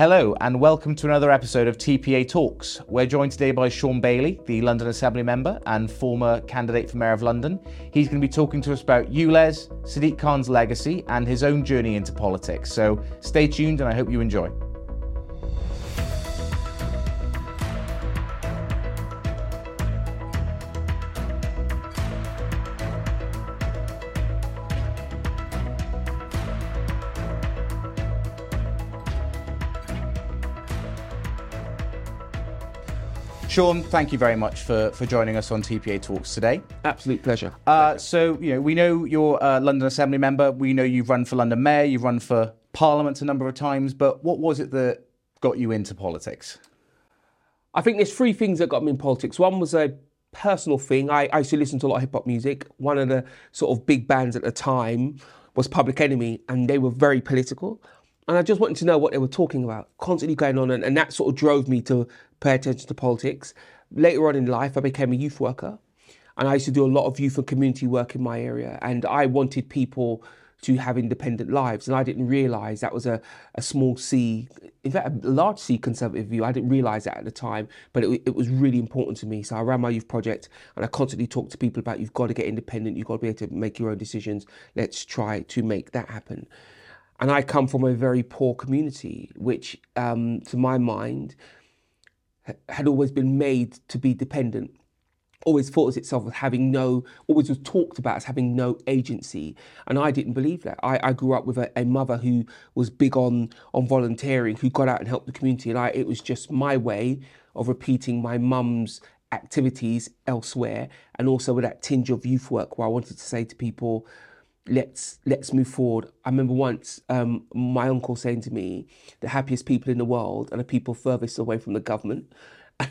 Hello, and welcome to another episode of TPA Talks. We're joined today by Shaun Bailey, the London Assembly member and former candidate for Mayor of London. He's going to be talking to us about ULEZ, Sadiq Khan's legacy, and his own journey into politics. So stay tuned, and I hope you enjoy. Shaun, thank you very much for, for joining us on TPA Talks today. Absolute pleasure. Uh, so, you know, we know you're a London Assembly member. We know you've run for London Mayor. You've run for Parliament a number of times. But what was it that got you into politics? I think there's three things that got me in politics. One was a personal thing. I, I used to listen to a lot of hip hop music. One of the sort of big bands at the time was Public Enemy, and they were very political. And I just wanted to know what they were talking about, constantly going on. And, and that sort of drove me to pay attention to politics. Later on in life, I became a youth worker. And I used to do a lot of youth and community work in my area. And I wanted people to have independent lives. And I didn't realize that was a, a small C, in fact, a large C conservative view. I didn't realize that at the time, but it, it was really important to me. So I ran my youth project and I constantly talked to people about you've got to get independent, you've got to be able to make your own decisions. Let's try to make that happen. And I come from a very poor community, which, um, to my mind, had always been made to be dependent always thought of itself as having no, always was talked about as having no agency. And I didn't believe that. I, I grew up with a, a, mother who was big on, on volunteering, who got out and helped the community. And I, it was just my way of repeating my mum's activities elsewhere. And also with that tinge of youth work where I wanted to say to people, let's let's move forward. I remember once um, my uncle saying to me, "The happiest people in the world are the people furthest away from the government."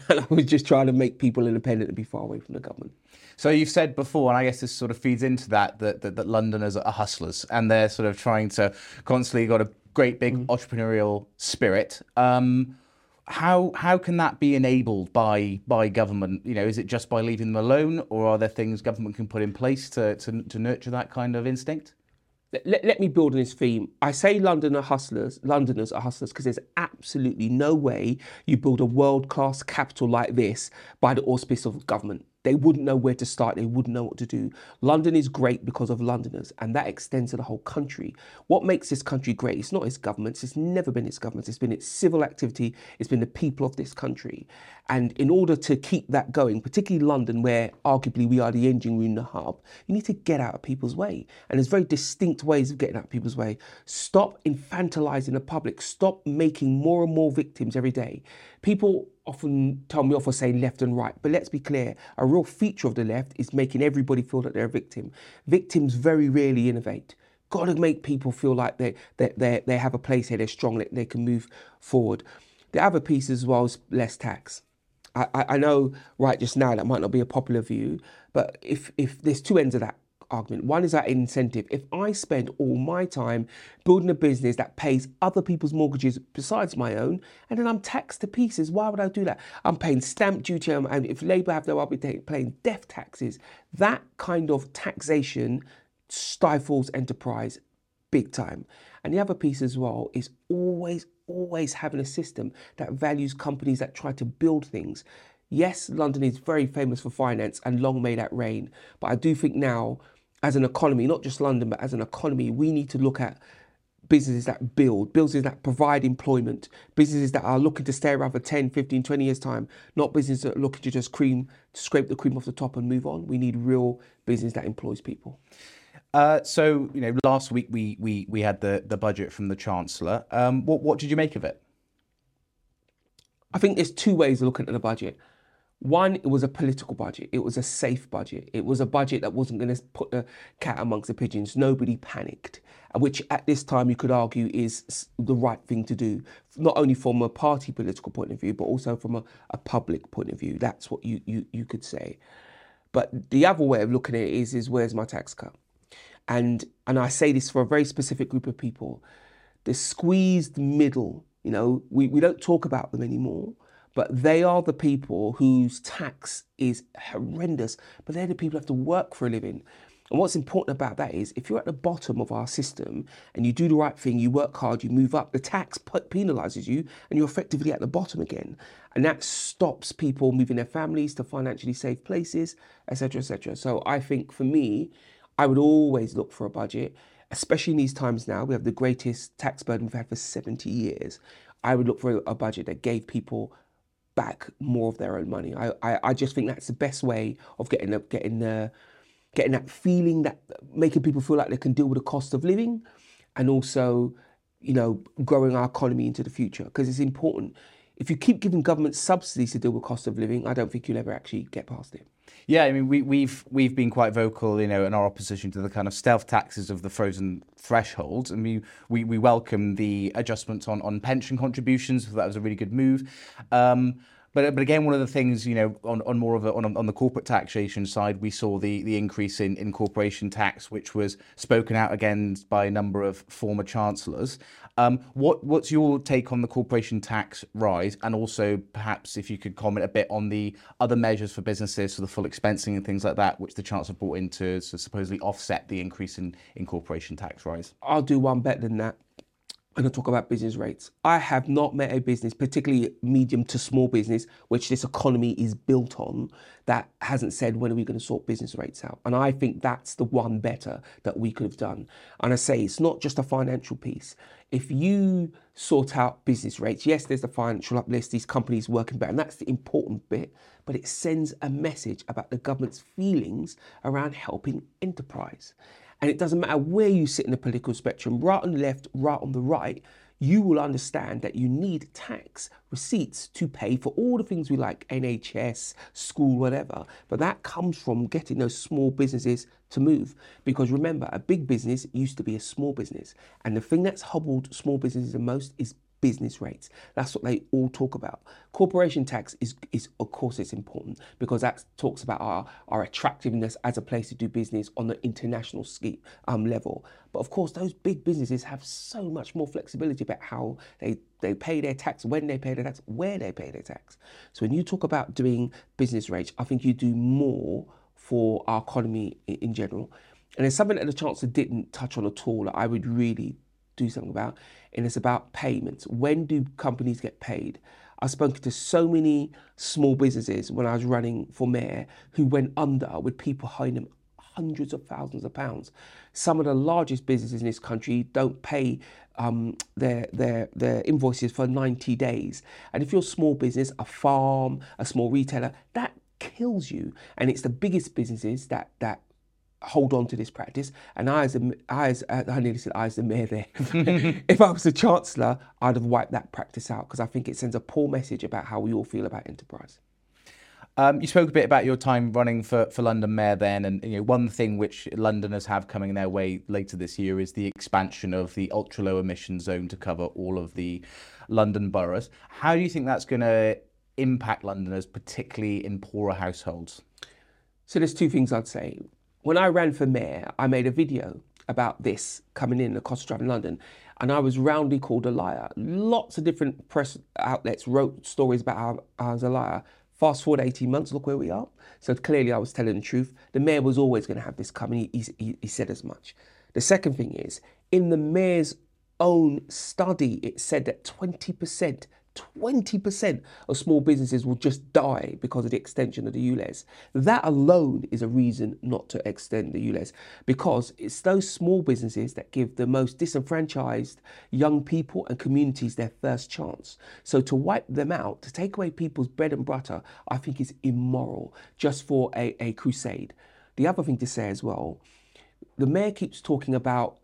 And I was just trying to make people independent and be far away from the government. So you've said before, and I guess this sort of feeds into that, that, that, that Londoners are hustlers and they're sort of trying to constantly got a great big mm. entrepreneurial spirit. Um, how how can that be enabled by by government? You know, is it just by leaving them alone, or are there things government can put in place to to, to nurture that kind of instinct? Let, let me build on this theme. I say London are hustlers, Londoners are hustlers because there's absolutely no way you build a world class capital like this by the auspice of government. They wouldn't know where to start. They wouldn't know what to do. London is great because of Londoners, and that extends to the whole country. What makes this country great? It's not its governments. It's never been its governments. It's been its civil activity. It's been the people of this country. And in order to keep that going, particularly London, where arguably we are the engine room, the hub, you need to get out of people's way. And there's very distinct ways of getting out of people's way. Stop infantilizing the public. Stop making more and more victims every day. People often tell me off for saying left and right, but let's be clear a real feature of the left is making everybody feel that they're a victim. Victims very rarely innovate. Got to make people feel like they, they, they, they have a place here, they're strong, they, they can move forward. The other piece as well is less tax. I, I know right just now that might not be a popular view, but if, if there's two ends of that argument. One is that incentive. If I spend all my time building a business that pays other people's mortgages besides my own, and then I'm taxed to pieces, why would I do that? I'm paying stamp duty, um, and if Labour have their, I'll be paying death taxes. That kind of taxation stifles enterprise big time. And the other piece as well is always, always having a system that values companies that try to build things. Yes, London is very famous for finance and long may that reign, but I do think now as an economy, not just London, but as an economy, we need to look at businesses that build, businesses that provide employment, businesses that are looking to stay around for 10, 15, 20 years' time, not businesses that are looking to just cream, to scrape the cream off the top and move on. We need real business that employs people. Uh, so, you know, last week we, we, we had the, the budget from the Chancellor. Um, what, what did you make of it? I think there's two ways of looking at the budget. One, it was a political budget. It was a safe budget. It was a budget that wasn't going to put the cat amongst the pigeons. Nobody panicked, which at this time you could argue is the right thing to do, not only from a party political point of view, but also from a, a public point of view. That's what you, you, you could say. But the other way of looking at it is, is where's my tax cut? And, and I say this for a very specific group of people. The squeezed middle, you know, we, we don't talk about them anymore but they are the people whose tax is horrendous, but they're the people who have to work for a living. And what's important about that is if you're at the bottom of our system and you do the right thing, you work hard, you move up, the tax penalizes you and you're effectively at the bottom again. And that stops people moving their families to financially safe places, etc., etc. So I think for me, I would always look for a budget, especially in these times now. We have the greatest tax burden we've had for 70 years. I would look for a budget that gave people back more of their own money. I, I, I just think that's the best way of getting up, getting the getting that feeling that making people feel like they can deal with the cost of living and also you know growing our economy into the future because it's important if you keep giving government subsidies to deal with cost of living i don't think you'll ever actually get past it yeah, I mean, we, we've we've been quite vocal, you know, in our opposition to the kind of stealth taxes of the frozen thresholds, and we we, we welcome the adjustments on, on pension contributions. That was a really good move. Um, but, but again, one of the things, you know, on, on more of a, on, on the corporate taxation side, we saw the, the increase in, in corporation tax, which was spoken out against by a number of former chancellors. Um, what what's your take on the corporation tax rise, and also perhaps if you could comment a bit on the other measures for businesses, so the full expensing and things like that, which the chancellor brought in to so supposedly offset the increase in, in corporation tax rise. I'll do one better than that going to talk about business rates. I have not met a business, particularly medium to small business, which this economy is built on, that hasn't said, when are we going to sort business rates out? And I think that's the one better that we could have done. And I say it's not just a financial piece. If you sort out business rates, yes, there's the financial uplift, these companies working better, and that's the important bit, but it sends a message about the government's feelings around helping enterprise. And it doesn't matter where you sit in the political spectrum, right on the left, right on the right, you will understand that you need tax receipts to pay for all the things we like NHS, school, whatever. But that comes from getting those small businesses to move. Because remember, a big business used to be a small business. And the thing that's hobbled small businesses the most is business rates. That's what they all talk about. Corporation tax is, is of course, it's important because that talks about our, our attractiveness as a place to do business on the international ski, um, level. But of course, those big businesses have so much more flexibility about how they, they pay their tax, when they pay their tax, where they pay their tax. So when you talk about doing business rates, I think you do more for our economy in, in general. And it's something that the Chancellor didn't touch on at all that I would really do something about, and it's about payments. When do companies get paid? I've spoken to so many small businesses when I was running for mayor who went under with people hiring them hundreds of thousands of pounds. Some of the largest businesses in this country don't pay um, their, their, their invoices for 90 days. And if you're a small business, a farm, a small retailer, that kills you. And it's the biggest businesses that, that hold on to this practice. And I, as a, I, as, uh, I nearly said I as the mayor there. if I was the chancellor, I'd have wiped that practice out because I think it sends a poor message about how we all feel about enterprise. Um, you spoke a bit about your time running for, for London Mayor then, and you know one thing which Londoners have coming their way later this year is the expansion of the ultra low emission zone to cover all of the London boroughs. How do you think that's going to impact Londoners, particularly in poorer households? So there's two things I'd say. When I ran for mayor, I made a video about this coming in the cost of driving London, and I was roundly called a liar. Lots of different press outlets wrote stories about how I was a liar. Fast forward 18 months, look where we are. So clearly I was telling the truth. The mayor was always going to have this coming. He, he, he said as much. The second thing is, in the mayor's own study, it said that 20% 20% of small businesses will just die because of the extension of the ULEZ. That alone is a reason not to extend the ULEZ because it's those small businesses that give the most disenfranchised young people and communities their first chance. So to wipe them out, to take away people's bread and butter, I think is immoral just for a, a crusade. The other thing to say as well, the mayor keeps talking about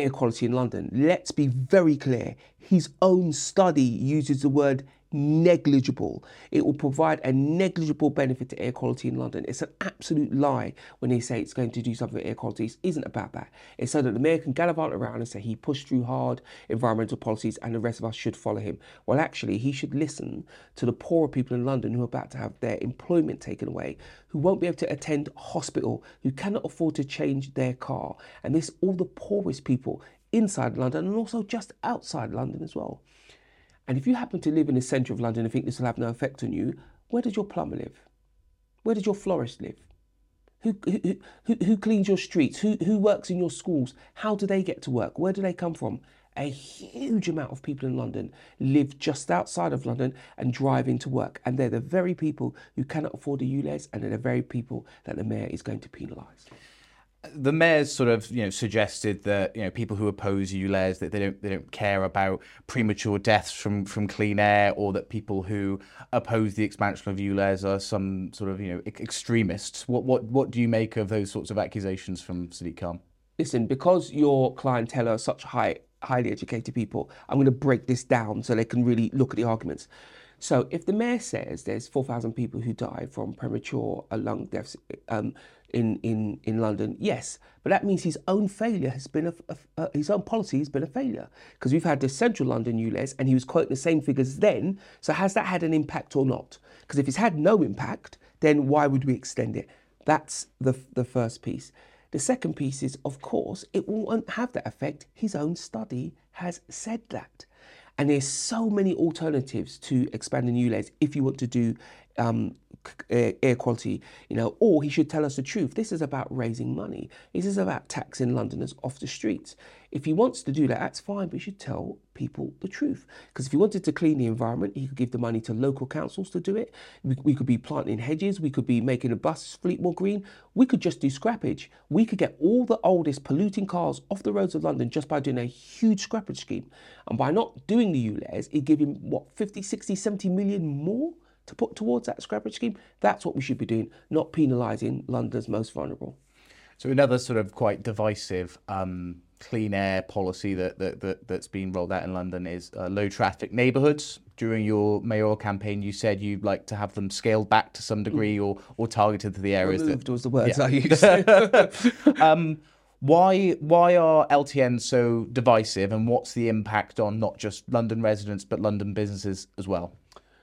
air quality in London. Let's be very clear. His own study uses the word negligible. It will provide a negligible benefit to air quality in London. It's an absolute lie when they say it's going to do something for air quality. It isn't about that. It's so that the mayor can gallivant around and say he pushed through hard environmental policies and the rest of us should follow him. Well, actually, he should listen to the poorer people in London who are about to have their employment taken away, who won't be able to attend hospital, who cannot afford to change their car. And this all the poorest people inside London and also just outside London as well. And if you happen to live in the centre of London and think this will have no effect on you, where does your plumber live? Where does your florist live? Who, who, who, who cleans your streets? Who, who works in your schools? How do they get to work? Where do they come from? A huge amount of people in London live just outside of London and drive into work. And they're the very people who cannot afford a ULEZ and they're the very people that the mayor is going to penalise the mayor's sort of you know suggested that you know people who oppose ULEZ that they don't they don't care about premature deaths from from clean air or that people who oppose the expansion of ULEZ are some sort of you know extremists. What what what do you make of those sorts of accusations from Sadiq Khan? Listen, because your clientele are such high highly educated people, I'm going to break this down so they can really look at the arguments. So if the mayor says there's 4,000 people who die from premature lung deaths um, in, in, in London, yes, but that means his own failure has been a, a, a his own policy has been a failure because we've had the central London ULEZ and he was quoting the same figures then. So has that had an impact or not? Because if it's had no impact, then why would we extend it? That's the the first piece. The second piece is, of course, it won't have that effect. His own study has said that. And there's so many alternatives to expanding ULEZ if you want to do um, air quality, you know, or he should tell us the truth. This is about raising money. This is about taxing Londoners off the streets. If he wants to do that, that's fine, but he should tell people the truth. Because if he wanted to clean the environment, he could give the money to local councils to do it. We, we could be planting hedges. We could be making the bus fleet more green. We could just do scrappage. We could get all the oldest polluting cars off the roads of London just by doing a huge scrappage scheme. And by not doing the ULEZ, he'd give him, what, 50, 60, 70 million more? To put towards that scrappage scheme. That's what we should be doing, not penalising London's most vulnerable. So another sort of quite divisive um, clean air policy that, that, that, has been rolled out in London is uh, low traffic neighbourhoods. During your mayoral campaign, you said you'd like to have them scaled back to some degree or, or targeted to the areas Removed that... was the words yeah. I used. um, why, why are LTNs so divisive and what's the impact on not just London residents but London businesses as well?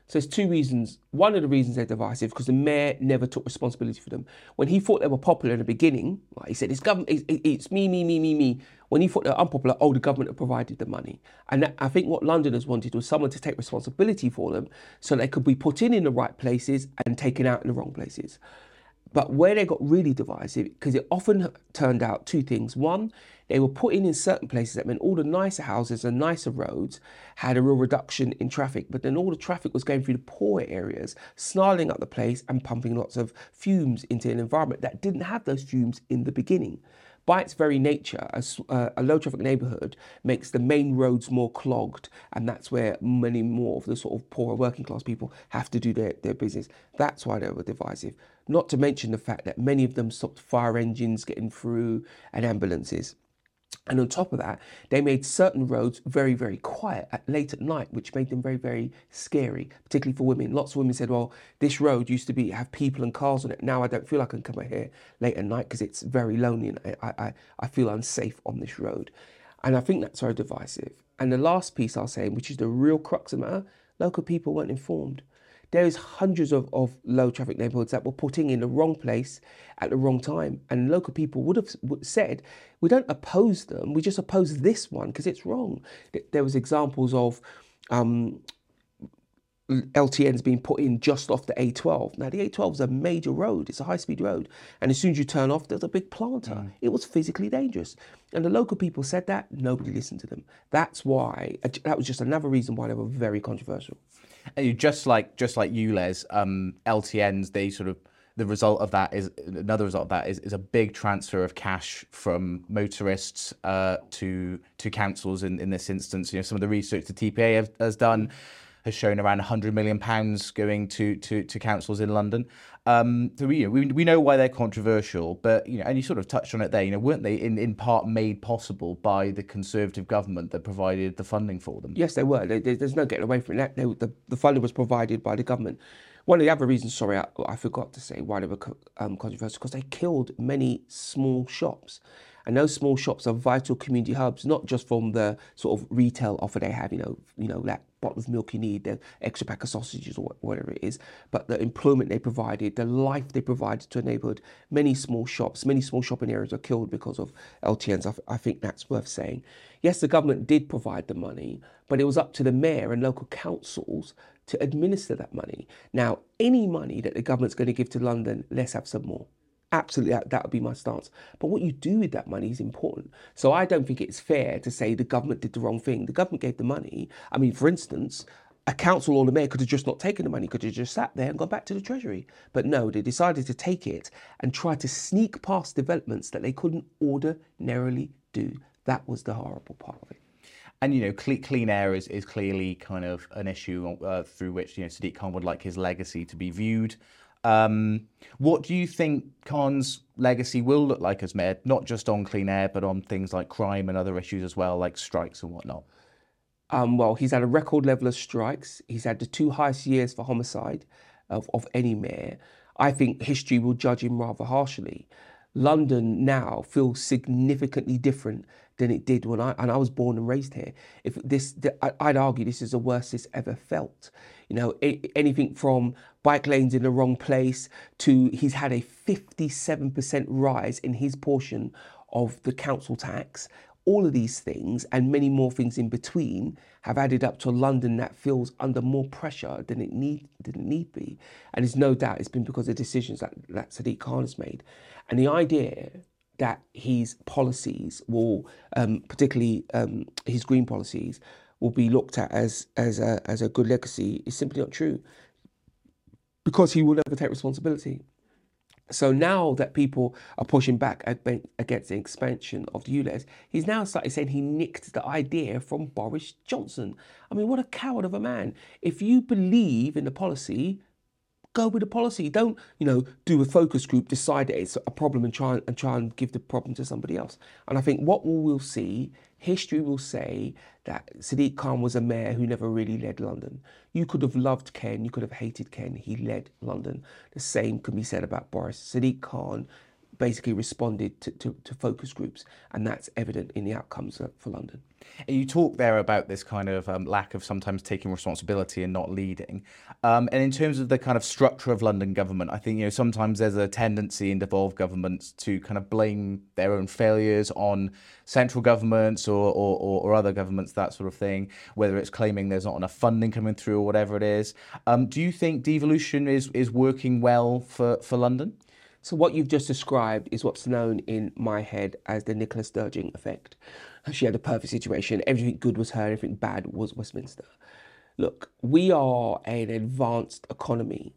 So there's two reasons. One of the reasons they're divisive because the mayor never took responsibility for them. When he thought they were popular in the beginning, he said it's government, it's, it's, me, me, me, me, me. When he thought they were unpopular, oh, the government had provided the money. And that, I think what Londoners wanted was someone to take responsibility for them, so they could be put in in the right places and taken out in the wrong places. But where they got really divisive, because it often turned out two things. One, they were put in in certain places that meant all the nicer houses and nicer roads had a real reduction in traffic, but then all the traffic was going through the poorer areas, snarling up the place and pumping lots of fumes into an environment that didn't have those fumes in the beginning. By its very nature, a, uh, a low traffic neighbourhood makes the main roads more clogged, and that's where many more of the sort of poorer working class people have to do their, their business. That's why they were divisive. Not to mention the fact that many of them stopped fire engines getting through and ambulances. And on top of that, they made certain roads very, very quiet at late at night, which made them very, very scary, particularly for women. Lots of women said, "Well, this road used to be have people and cars on it. Now I don't feel I can come out here late at night because it's very lonely and I, I, I feel unsafe on this road." And I think that's very divisive. And the last piece I'll say, which is the real crux of the matter, local people weren't informed. There's hundreds of, of low traffic neighborhoods that were putting in the wrong place at the wrong time. And local people would have said, we don't oppose them, we just oppose this one because it's wrong. There was examples of um, LTNs being put in just off the A12. Now, the A12 is a major road, it's a high speed road. And as soon as you turn off, there's a big planter. Mm. It was physically dangerous. And the local people said that, nobody listened to them. That's why, that was just another reason why they were very controversial. Just like just like ULEZ, um, LTNs, they sort of the result of that is another result of that is, is a big transfer of cash from motorists uh, to to councils in, in this instance. You know, some of the research the TPA have, has done has shown around 100 million pounds going to, to, to councils in London. Um, so we, you know, we, we know why they're controversial, but you know, and you sort of touched on it there. You know, weren't they in, in part made possible by the Conservative government that provided the funding for them? Yes, they were. They, they, there's no getting away from that. They, the, the funding was provided by the government. One of the other reasons, sorry, I, I forgot to say why they were um, controversial, because they killed many small shops. And those small shops are vital community hubs, not just from the sort of retail offer they have, you know, you know, that bottle of milk you need, the extra pack of sausages or whatever it is, but the employment they provided, the life they provided to a neighbourhood. Many small shops, many small shopping areas are killed because of LTNs. I, I think that's worth saying. Yes, the government did provide the money, but it was up to the mayor and local councils to administer that money. Now, any money that the government's going to give to London, let's have some more. Absolutely, that, that would be my stance. But what you do with that money is important. So I don't think it's fair to say the government did the wrong thing. The government gave the money. I mean, for instance, a council or the mayor could have just not taken the money, could have just sat there and gone back to the treasury. But no, they decided to take it and try to sneak past developments that they couldn't ordinarily do. That was the horrible part of it. And you know, clean, clean air is, is clearly kind of an issue uh, through which you know Sadiq Khan would like his legacy to be viewed. Um, what do you think Khan's legacy will look like as mayor, not just on clean air, but on things like crime and other issues as well, like strikes and whatnot? Um, well, he's had a record level of strikes. He's had the two highest years for homicide of, of any mayor. I think history will judge him rather harshly. London now feels significantly different than it did when I and I was born and raised here. If this, I'd argue this is the worst it's ever felt. You know, anything from bike lanes in the wrong place to he's had a 57% rise in his portion of the council tax. All of these things and many more things in between have added up to London that feels under more pressure than it need than it need be. And there's no doubt it's been because of decisions that, that Sadiq Khan has made. And the idea that his policies will, um, particularly um, his green policies, will be looked at as as a, as a good legacy is simply not true because he will never take responsibility. So now that people are pushing back against the expansion of the ULEZ, he's now started saying he nicked the idea from Boris Johnson. I mean, what a coward of a man. If you believe in the policy, go with the policy. Don't, you know, do a focus group, decide that it's a problem and try and try and give the problem to somebody else. And I think what we will see, history will say that Sadiq Khan was a mayor who never really led London. You could have loved Ken, you could have hated Ken, he led London. The same can be said about Boris. Sadiq Khan basically responded to, to, to focus groups, and that's evident in the outcomes for London. You talk there about this kind of um, lack of sometimes taking responsibility and not leading. Um, and in terms of the kind of structure of London government, I think you know sometimes there's a tendency in devolved governments to kind of blame their own failures on central governments or, or, or, or other governments, that sort of thing. Whether it's claiming there's not enough funding coming through or whatever it is. Um, do you think devolution is is working well for for London? So what you've just described is what's known in my head as the Nicola Sturgeon effect. She had a perfect situation. Everything good was her, everything bad was Westminster. Look, we are an advanced economy.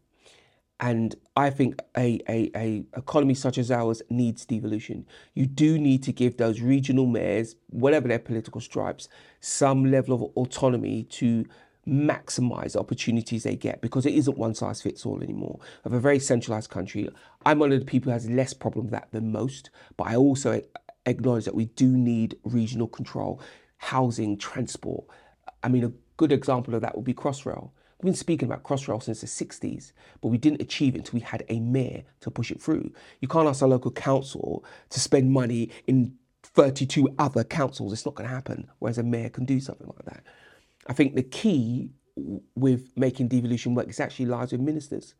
And I think a, a, a economy such as ours needs devolution. You do need to give those regional mayors, whatever their political stripes, some level of autonomy to maximize opportunities they get because it isn't one size fits all anymore. Of a very centralized country, I'm one of the people who has less problem with that than most, but I also acknowledge that we do need regional control, housing, transport. I mean, a good example of that would be Crossrail. We've been speaking about Crossrail since the 60s, but we didn't achieve it until we had a mayor to push it through. You can't ask a local council to spend money in 32 other councils. It's not going to happen, whereas a mayor can do something like that. I think the key with making devolution work is actually lies with ministers.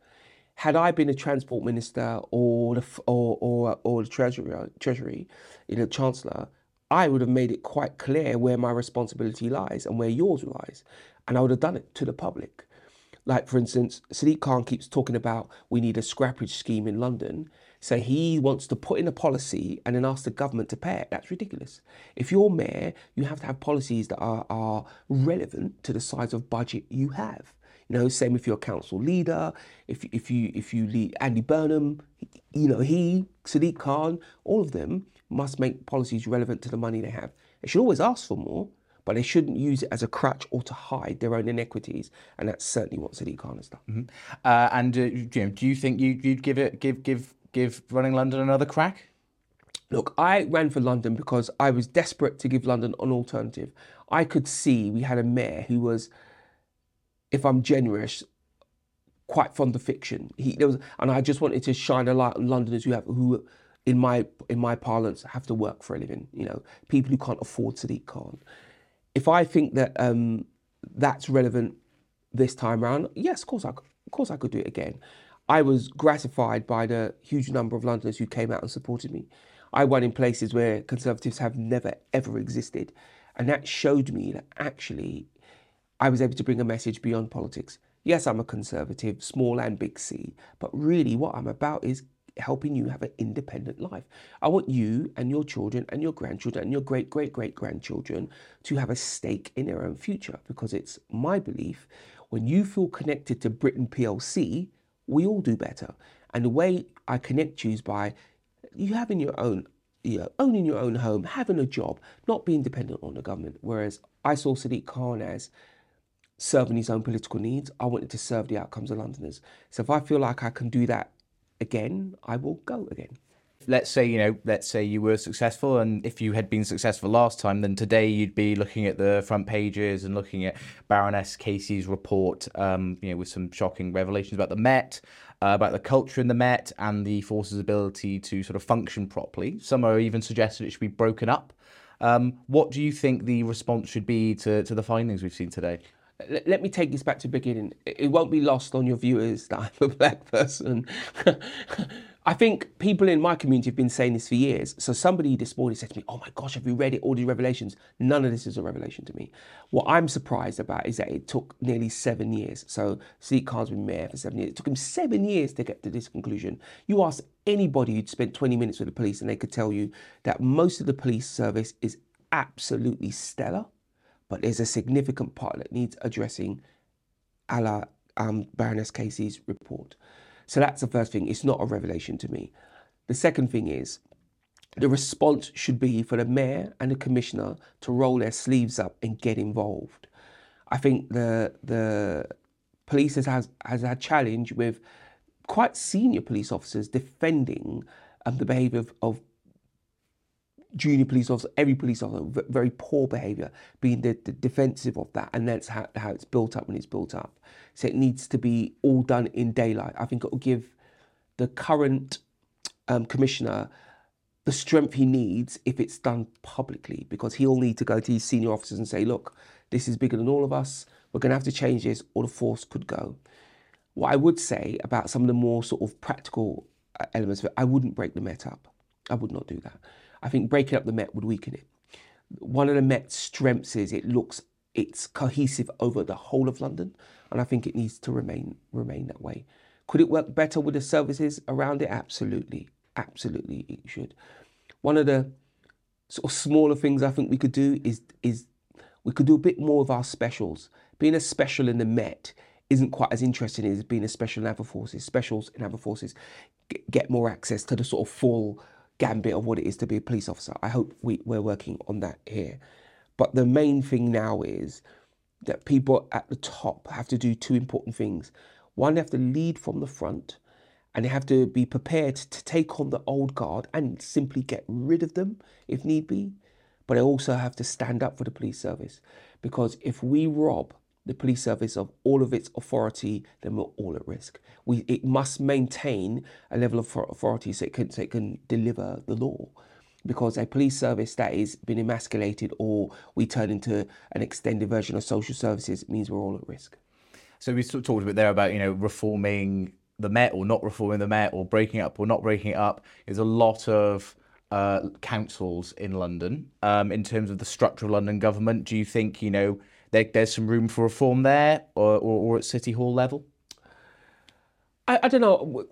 Had I been a transport minister or the, or, or, or the treasury, treasury, you know, chancellor, I would have made it quite clear where my responsibility lies and where yours lies, and I would have done it to the public. Like for instance, Sadiq Khan keeps talking about we need a scrappage scheme in London, so he wants to put in a policy and then ask the government to pay it. That's ridiculous. If you're mayor, you have to have policies that are, are relevant to the size of budget you have. You know, same if you're a council leader, if, if you if you lead Andy Burnham, you know, he, Sadiq Khan, all of them must make policies relevant to the money they have. They should always ask for more, but they shouldn't use it as a crutch or to hide their own inequities. And that's certainly what Sadiq Khan has done. Mm-hmm. Uh, and uh, Jim, do you think you, would give it give give give running London another crack? Look, I ran for London because I was desperate to give London an alternative. I could see we had a mayor who was, if I'm generous, quite fond of fiction. He there was, and I just wanted to shine a light on Londoners who have who, in my in my parlance, have to work for a living. You know, people who can't afford Sadiq Khan. If I think that um, that's relevant this time around, yes, of course I, of course I could do it again. I was gratified by the huge number of Londoners who came out and supported me. I won in places where Conservatives have never ever existed. And that showed me that actually I was able to bring a message beyond politics. Yes, I'm a Conservative, small and big C, but really what I'm about is helping you have an independent life. I want you and your children and your grandchildren and your great great great grandchildren to have a stake in their own future because it's my belief when you feel connected to Britain PLC, we all do better. And the way I connect you is by you having your own you know, owning your own home, having a job, not being dependent on the government. Whereas I saw Sadiq Khan as serving his own political needs. I wanted to serve the outcomes of Londoners. So if I feel like I can do that again, I will go again. Let's say, you know, let's say you were successful, and if you had been successful last time, then today you'd be looking at the front pages and looking at Baroness Casey's report, um, you know, with some shocking revelations about the Met, uh, about the culture in the Met, and the force's ability to sort of function properly. Some are even suggested it should be broken up. Um, what do you think the response should be to, to the findings we've seen today? Let me take this back to the beginning. It won't be lost on your viewers that I'm a black person. I think people in my community have been saying this for years. So somebody this morning said to me, Oh my gosh, have you read it? All these revelations. None of this is a revelation to me. What I'm surprised about is that it took nearly seven years. So Sadiq Khan's been mayor for seven years. It took him seven years to get to this conclusion. You ask anybody who'd spent 20 minutes with the police and they could tell you that most of the police service is absolutely stellar but there's a significant part that needs addressing a la um, Baroness Casey's report. So that's the first thing. It's not a revelation to me. The second thing is the response should be for the mayor and the commissioner to roll their sleeves up and get involved. I think the the police has has, has had challenge with quite senior police officers defending um, the behaviour of, of junior police officer, every police officer, very poor behaviour, being the, the, defensive of that, and that's how, how it's built up when it's built up. So it needs to be all done in daylight. I think it will give the current um, commissioner the strength he needs if it's done publicly, because he'll need to go to his senior officers and say, look, this is bigger than all of us. We're going to have to change this, or the force could go. What I would say about some of the more sort of practical uh, elements of it, I wouldn't break the Met up. I would not do that. I think breaking up the Met would weaken it. One of the Met's strengths is it looks it's cohesive over the whole of London, and I think it needs to remain remain that way. Could it work better with the services around it? Absolutely, absolutely, it should. One of the sort of smaller things I think we could do is is we could do a bit more of our specials. Being a special in the Met isn't quite as interesting as being a special in other forces. Specials in other forces get more access to the sort of full gambit of what it is to be a police officer. I hope we, we're working on that here. But the main thing now is that people at the top have to do two important things. One, they have to lead from the front and they have to be prepared to take on the old guard and simply get rid of them if need be. But they also have to stand up for the police service because if we rob the police service of all of its authority, then we're all at risk. We, it must maintain a level of authority so it can, so it can deliver the law. Because a police service that is been emasculated or we turn into an extended version of social services means we're all at risk. So we talked a bit there about you know reforming the Met or not reforming the Met or breaking up or not breaking it up. There's a lot of uh, councils in London. Um, in terms of the structure of London government, do you think you know there, there's some room for reform there or, or, or at City Hall level? I, I don't know.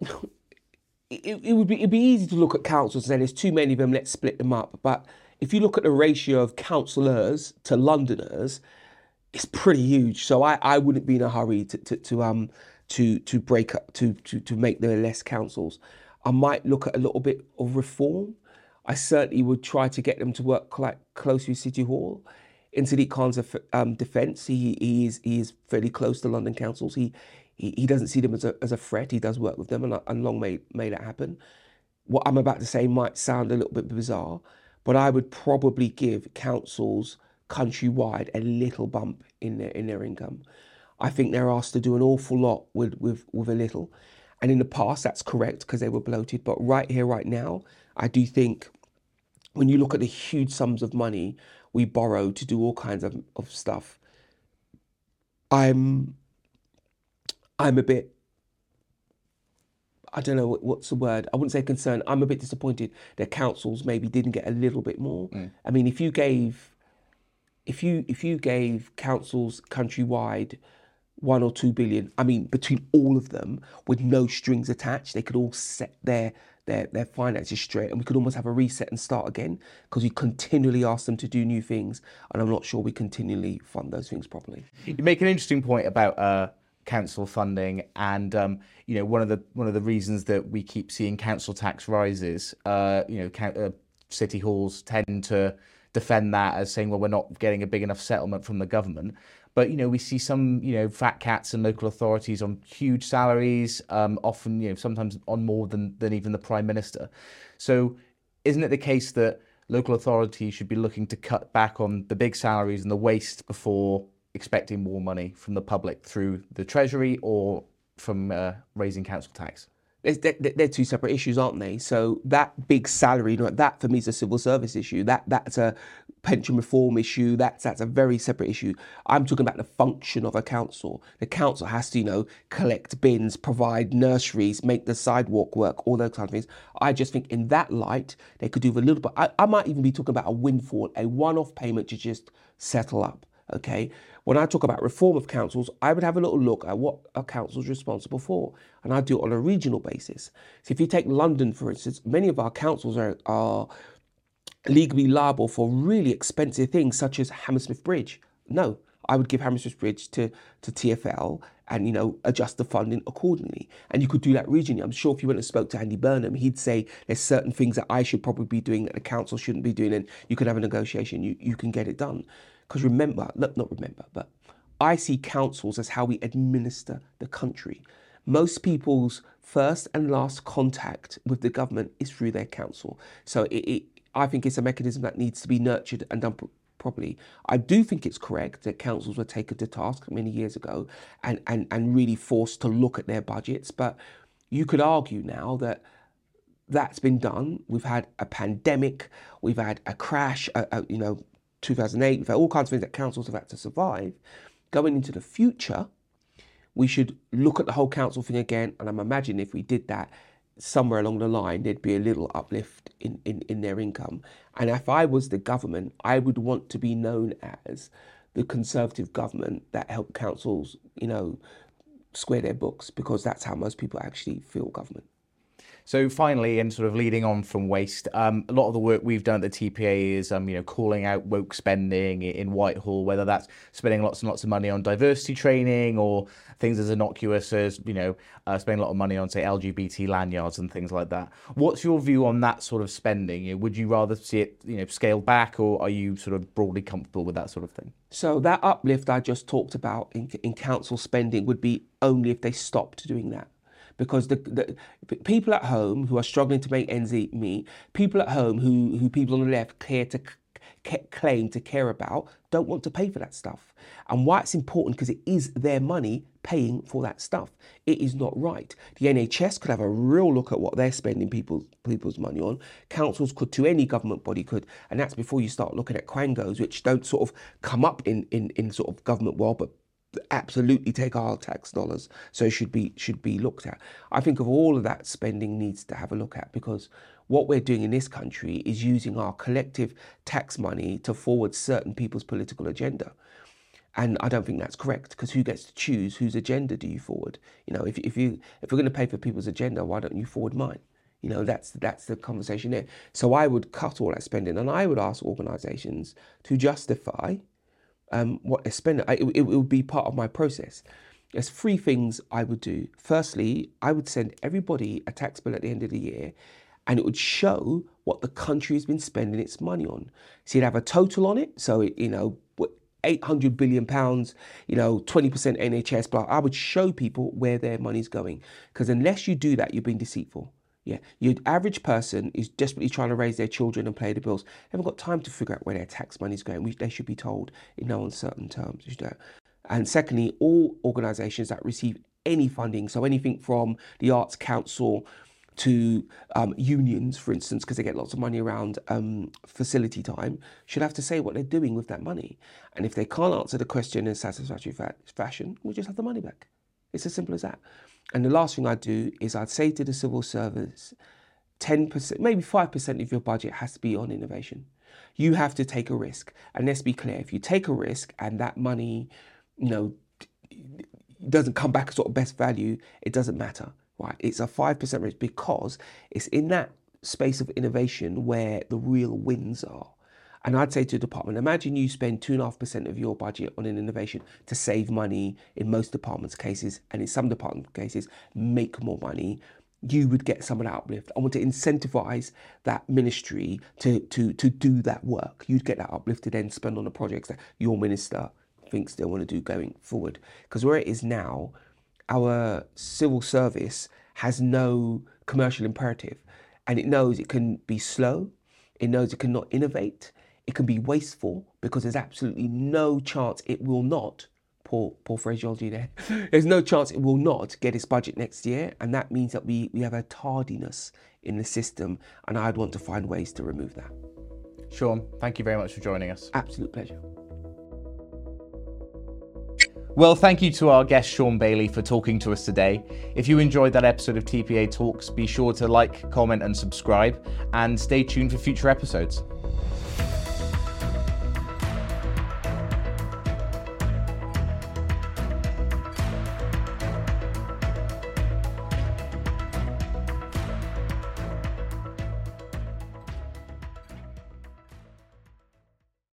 It, it, would be it'd be easy to look at councils and say there's too many of them. Let's split them up. But if you look at the ratio of councillors to Londoners, it's pretty huge. So I, I wouldn't be in a hurry to, to, to um to to break up to, to to make there less councils. I might look at a little bit of reform. I certainly would try to get them to work quite closely with City Hall in Sadiq Khan's um, defence, he, he is he is fairly close to London councils. He he, he doesn't see them as a, as a threat. He does work with them, and, and Long made may it happen. What I'm about to say might sound a little bit bizarre, but I would probably give councils countrywide a little bump in their in their income. I think they're asked to do an awful lot with with with a little, and in the past that's correct because they were bloated. But right here, right now, I do think when you look at the huge sums of money we borrow to do all kinds of, of stuff. I'm I'm a bit I don't know what's the word. I wouldn't say concerned. I'm a bit disappointed that councils maybe didn't get a little bit more. Mm. I mean, if you gave if you if you gave councils countrywide one or two billion. I mean, between all of them, with no strings attached, they could all set their their their finances straight, and we could almost have a reset and start again because we continually ask them to do new things, and I'm not sure we continually fund those things properly. You make an interesting point about uh, council funding, and um, you know one of the one of the reasons that we keep seeing council tax rises. Uh, you know, uh, city halls tend to defend that as saying, well, we're not getting a big enough settlement from the government. But you know, we see some you know fat cats and local authorities on huge salaries, um, often you know sometimes on more than than even the prime minister. So, isn't it the case that local authorities should be looking to cut back on the big salaries and the waste before expecting more money from the public through the treasury or from uh, raising council tax? They're, they're, two separate issues, aren't they? So that big salary, that for me is a civil service issue. That that's a pension reform issue. That's that's a very separate issue. I'm talking about the function of a council. The council has to, you know, collect bins, provide nurseries, make the sidewalk work, all those kind of things. I just think in that light, they could do a little bit. I, I might even be talking about a windfall, a one-off payment to just settle up. Okay, when I talk about reform of councils, I would have a little look at what a council is responsible for, and I do it on a regional basis. So if you take London, for instance, many of our councils are, are legally liable for really expensive things such as Hammersmith Bridge. No, I would give Hammersmith Bridge to, to TFL and you know adjust the funding accordingly. And you could do that regionally. I'm sure if you went and spoke to Andy Burnham, he'd say there's certain things that I should probably be doing that the council shouldn't be doing, and you can have a negotiation. You you can get it done. Because remember, not remember, but I see councils as how we administer the country. Most people's first and last contact with the government is through their council. So it, it, I think it's a mechanism that needs to be nurtured and done properly. I do think it's correct that councils were taken to task many years ago and, and, and really forced to look at their budgets. But you could argue now that that's been done. We've had a pandemic, we've had a crash, a, a, you know, 2008, we've had all kinds of things that councils have had to survive. Going into the future, we should look at the whole council thing again. And I'm imagining if we did that, somewhere along the line, there'd be a little uplift in, in, in their income. And if I was the government, I would want to be known as the conservative government that helped councils, you know, square their books because that's how most people actually feel government. So finally, and sort of leading on from waste, um, a lot of the work we've done at the TPA is, um, you know, calling out woke spending in Whitehall, whether that's spending lots and lots of money on diversity training or things as innocuous as, you know, uh, spending a lot of money on, say, LGBT lanyards and things like that. What's your view on that sort of spending? Would you rather see it, you know, scaled back, or are you sort of broadly comfortable with that sort of thing? So that uplift I just talked about in, in council spending would be only if they stopped doing that because the, the people at home who are struggling to make ends meet, people at home who, who people on the left care to claim to care about don't want to pay for that stuff. And why it's important because it is their money paying for that stuff. It is not right. The NHS could have a real look at what they're spending people's people's money on. Councils could to any government body could, and that's before you start looking at quangos, which don't sort of come up in in, in sort of government world, but absolutely take our tax dollars so should be should be looked at. I think of all of that spending needs to have a look at because what we're doing in this country is using our collective tax money to forward certain people's political agenda. And i don't think that's correct because who gets to choose whose agenda do you forward? You know if, if you if we're going to pay for people's agenda why don't you forward mine? You know that's that's the conversation there. So i would cut all that spending and i would ask organizations to justify um, what I spend. it, it, it would be part of my process. There's three things I would do. Firstly, I would send everybody a tax bill at the end of the year and it would show what the country has been spending its money on. So you'd have a total on it. So, it, you know, 800 billion pounds, you know, 20% NHS, blah. I would show people where their money's going. Because unless you do that, you're being deceitful. Yeah, your average person is desperately trying to raise their children and pay the bills. They haven't got time to figure out where their tax money is going. We, they should be told in no uncertain terms. You know? And secondly, all organisations that receive any funding, so anything from the Arts Council to um, unions, for instance, because they get lots of money around um, facility time, should have to say what they're doing with that money. And if they can't answer the question in a satisfactory fa- fashion, we'll just have the money back. It's as simple as that. And the last thing I'd do is I'd say to the civil service, 10%, maybe 5% of your budget has to be on innovation. You have to take a risk. And let's be clear, if you take a risk and that money, you know, doesn't come back as sort of best value, it doesn't matter, right? It's a 5% risk because it's in that space of innovation where the real wins are. And I'd say to a department, imagine you spend 2.5% of your budget on an innovation to save money in most departments' cases, and in some department cases, make more money. You would get some of that uplift. I want to incentivize that ministry to, to, to do that work. You'd get that uplift to then spend on the projects that your minister thinks they want to do going forward. Because where it is now, our civil service has no commercial imperative and it knows it can be slow, it knows it cannot innovate, it can be wasteful because there's absolutely no chance it will not. Poor, poor phraseology there. There's no chance it will not get its budget next year, and that means that we, we have a tardiness in the system, and I'd want to find ways to remove that. Shaun, thank you very much for joining us. Absolute pleasure. Well, thank you to our guest Shaun Bailey for talking to us today. If you enjoyed that episode of TPA Talks, be sure to like, comment, and subscribe, and stay tuned for future episodes.